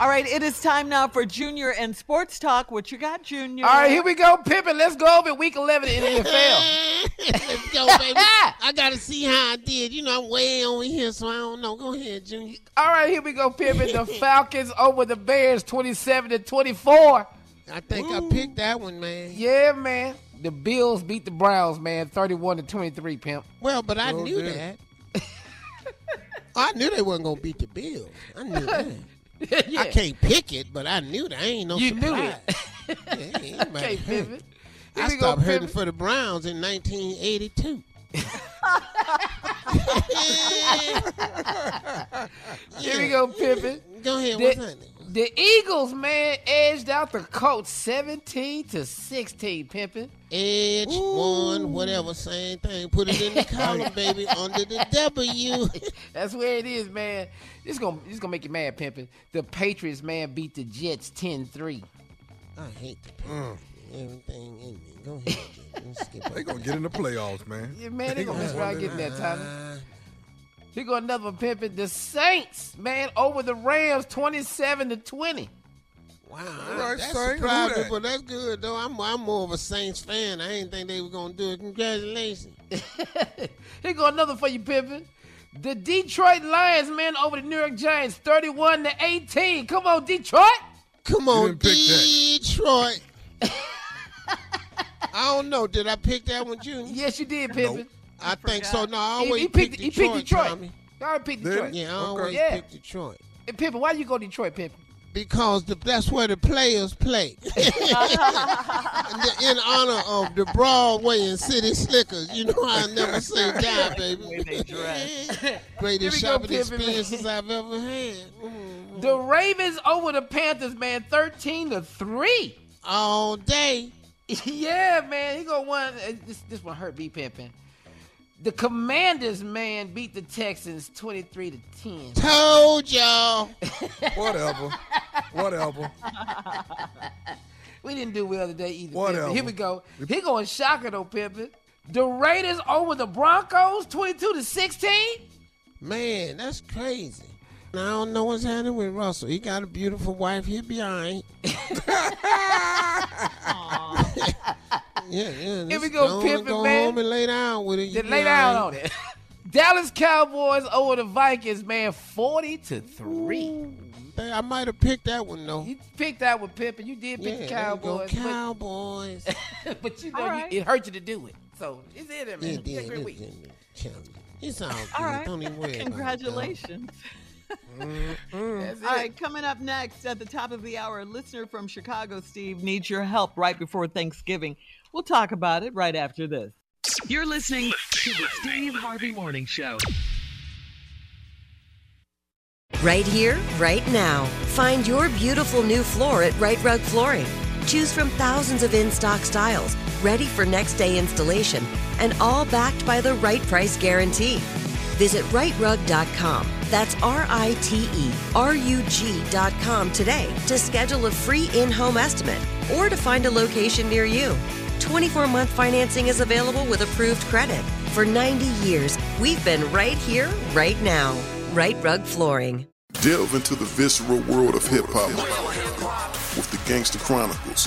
All right, it is time now for Junior and Sports Talk. What you got, Junior? All right, here we go, Pippin. Let's go over week 11 in the NFL. Let's go, baby. I got to see how I did. You know, I'm way over here, so I don't know. Go ahead, Junior. All right, here we go, Pippin. The Falcons over the Bears 27 to 24. I think I picked that one, man. Yeah, man. The Bills beat the Browns, man, 31 to 23, pimp. Well, but I Oh, knew damn. that. I knew they wasn't gonna beat the Bills. I knew that. Yeah. I can't pick it, but I knew that. I ain't no You knew it. Yeah, ain't hurt. Pippin. Here I stopped hurting for the Browns in 1982. Here we go, Pippin. Go ahead. What's happening? The Eagles, man, edged out the Colts 17 to 16, pimpin'. Edge, one, whatever, same thing. Put it in the column, baby, under the W. That's where it is, man. This gonna this gonna make you mad, pimpin'. The Patriots, man, beat the Jets 10-3. I hate the Patriots. Everything in me. Go ahead, skip They gonna get in the playoffs, man. Yeah, man, they gonna mess around getting that, Tyler. Uh, Here go another one, pimpin'. The Saints, man, over the Rams 27 to 20. Wow, All right, that's Saint, who surprising, that? but that's good though. I'm I'm more of a Saints fan. I didn't think they were gonna do it. Congratulations. Here go another for you, Pimpin. The Detroit Lions, man, over the New York Giants, 31 to 18. Come on, Detroit. Come on, didn't pick that. Detroit. I don't know. Did I pick that one, Junior? Yes, you did, Pimpin. I think so. No, I always he picked, pick he Detroit. picked Detroit. Tommy. I picked Detroit. he? Yeah, I Okay. always Yeah. pick Detroit Hey, Pimpin, why you go Detroit, Pimpin? because the, that's where the players play. In honor of the Broadway and City Slickers, you know I never say die, baby. Greatest go, shopping Pimpin', experiences I've ever had. The Ravens over the Panthers, man, 13 to 3. All day. yeah, man. He gonna win. uh, This, this one hurt me, Pimpin. The Commanders, man, beat the Texans 23 to 10. Told y'all. Whatever. Whatever. we didn't do well today either. Whatever. Pimpin'. Here we go. He going shocker though, Pimpin. The Raiders over the Broncos, 22 to 16. Man, that's crazy. I don't know what's happening with Russell. He got a beautiful wife. He'll be all right. Yeah, yeah. Here we go, on Pimpin', Go man. home and lay down with it. You Just be lay down right. on it. Dallas Cowboys over the Vikings, man, 40 to 3. Hey, I might have picked that one though. You picked that with Pimpin'. You did pick Yeah, the there you go, Cowboys. but- Cowboys. but you know, All you- it hurt you to do it. So it's in there, man. Yeah, You had a great yeah, week. yeah, yeah. It's all good. All right. Don't even worry about it, though. Congratulations. Mm-hmm. That's All it. coming up next at the top of the hour, a listener from Chicago, Steve, needs your help right before Thanksgiving. We'll talk about it right after this. You're listening to the Steve Harvey Morning Show. Right here, right now. Find your beautiful new floor at Right Rug Flooring. Choose from thousands of in stock styles, ready for next day installation, and all backed by the right price guarantee. Visit rightrug.com. That's R I T E R U G.com today to schedule a free in home estimate or to find a location near you. 24 month financing is available with approved credit. For 90 years, we've been right here, right now. Right Rug Flooring. Delve into the visceral world of hip hop with the Gangster Chronicles,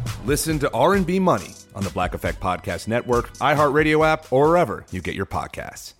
Listen to R&B Money on the Black Effect Podcast Network, iHeartRadio app, or wherever you get your podcasts.